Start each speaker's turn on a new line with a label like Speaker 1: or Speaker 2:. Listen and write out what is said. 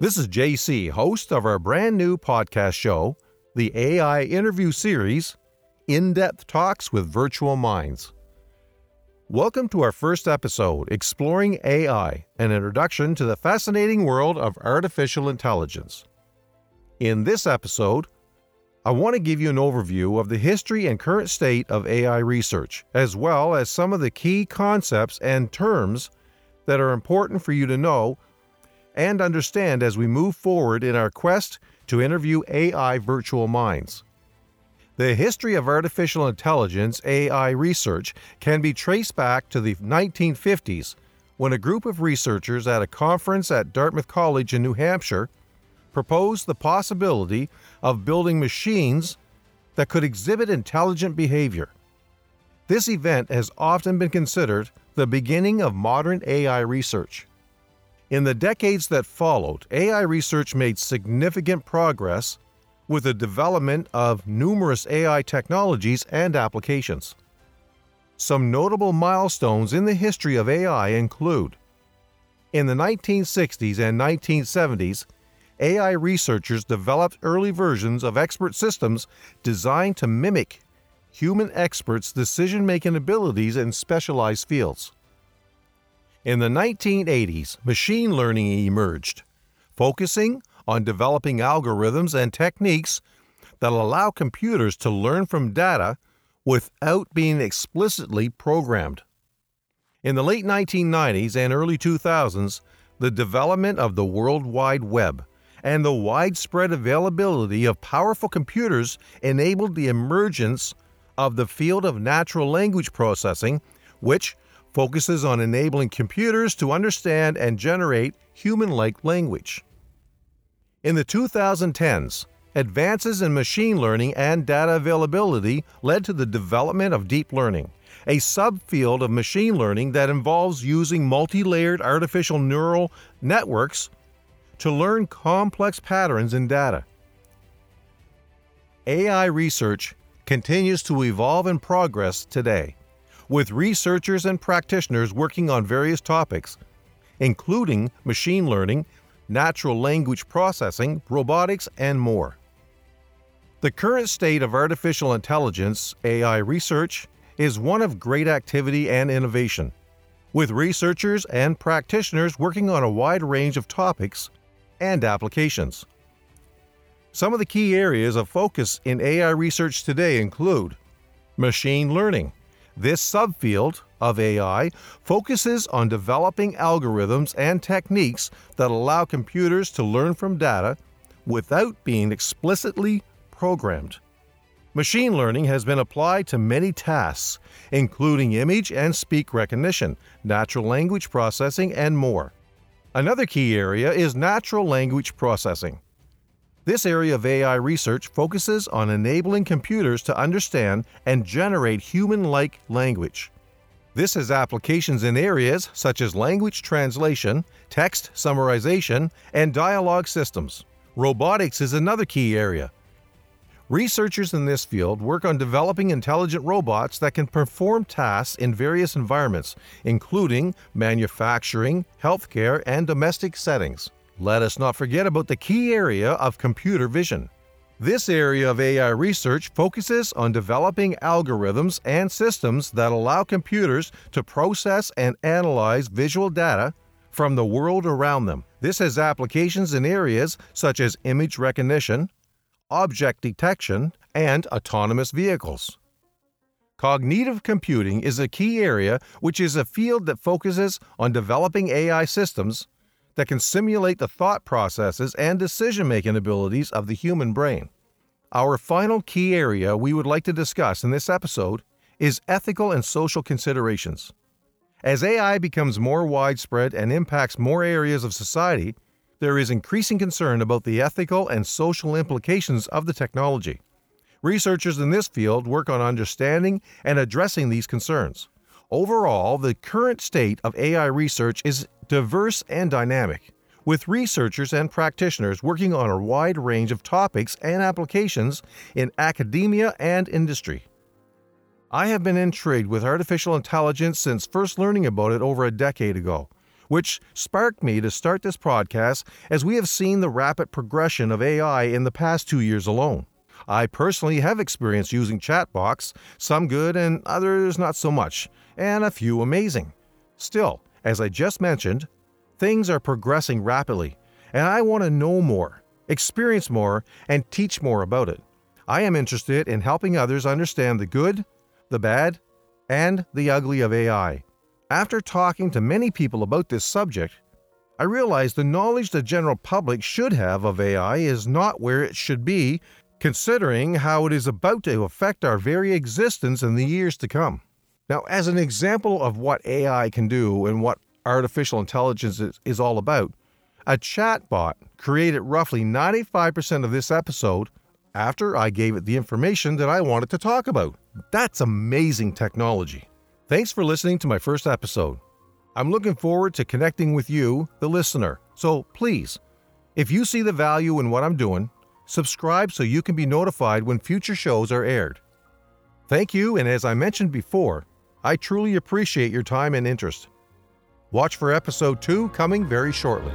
Speaker 1: This is JC, host of our brand new podcast show, the AI interview series, In Depth Talks with Virtual Minds. Welcome to our first episode, Exploring AI, an introduction to the fascinating world of artificial intelligence. In this episode, I want to give you an overview of the history and current state of AI research, as well as some of the key concepts and terms that are important for you to know and understand as we move forward in our quest to interview AI virtual minds. The history of artificial intelligence AI research can be traced back to the 1950s when a group of researchers at a conference at Dartmouth College in New Hampshire proposed the possibility of building machines that could exhibit intelligent behavior. This event has often been considered the beginning of modern AI research. In the decades that followed, AI research made significant progress with the development of numerous AI technologies and applications. Some notable milestones in the history of AI include In the 1960s and 1970s, AI researchers developed early versions of expert systems designed to mimic human experts' decision making abilities in specialized fields. In the 1980s, machine learning emerged, focusing on developing algorithms and techniques that allow computers to learn from data without being explicitly programmed. In the late 1990s and early 2000s, the development of the World Wide Web and the widespread availability of powerful computers enabled the emergence of the field of natural language processing, which focuses on enabling computers to understand and generate human like language. In the 2010s, advances in machine learning and data availability led to the development of deep learning, a subfield of machine learning that involves using multi layered artificial neural networks to learn complex patterns in data. AI research continues to evolve and progress today with researchers and practitioners working on various topics, including machine learning, natural language processing, robotics, and more. The current state of artificial intelligence, AI research, is one of great activity and innovation, with researchers and practitioners working on a wide range of topics and applications. Some of the key areas of focus in AI research today include machine learning, this subfield of AI focuses on developing algorithms and techniques that allow computers to learn from data without being explicitly programmed. Machine learning has been applied to many tasks, including image and speak recognition, natural language processing, and more. Another key area is natural language processing. This area of AI research focuses on enabling computers to understand and generate human like language. This has applications in areas such as language translation, text summarization, and dialogue systems. Robotics is another key area. Researchers in this field work on developing intelligent robots that can perform tasks in various environments, including manufacturing, healthcare, and domestic settings. Let us not forget about the key area of computer vision. This area of AI research focuses on developing algorithms and systems that allow computers to process and analyze visual data from the world around them. This has applications in areas such as image recognition, object detection, and autonomous vehicles. Cognitive computing is a key area which is a field that focuses on developing AI systems that can simulate the thought processes and decision making abilities of the human brain. Our final key area we would like to discuss in this episode is ethical and social considerations. As AI becomes more widespread and impacts more areas of society, there is increasing concern about the ethical and social implications of the technology. Researchers in this field work on understanding and addressing these concerns. Overall, the current state of AI research is diverse and dynamic, with researchers and practitioners working on a wide range of topics and applications in academia and industry. I have been intrigued with artificial intelligence since first learning about it over a decade ago, which sparked me to start this podcast as we have seen the rapid progression of AI in the past two years alone. I personally have experience using chatbots, some good and others not so much, and a few amazing. Still, as I just mentioned, things are progressing rapidly, and I want to know more, experience more, and teach more about it. I am interested in helping others understand the good, the bad, and the ugly of AI. After talking to many people about this subject, I realized the knowledge the general public should have of AI is not where it should be, considering how it is about to affect our very existence in the years to come. Now, as an example of what AI can do and what artificial intelligence is, is all about, a chatbot created roughly 95% of this episode after I gave it the information that I wanted to talk about. That's amazing technology. Thanks for listening to my first episode. I'm looking forward to connecting with you, the listener. So please, if you see the value in what I'm doing, subscribe so you can be notified when future shows are aired. Thank you, and as I mentioned before, I truly appreciate your time and interest. Watch for episode 2 coming very shortly.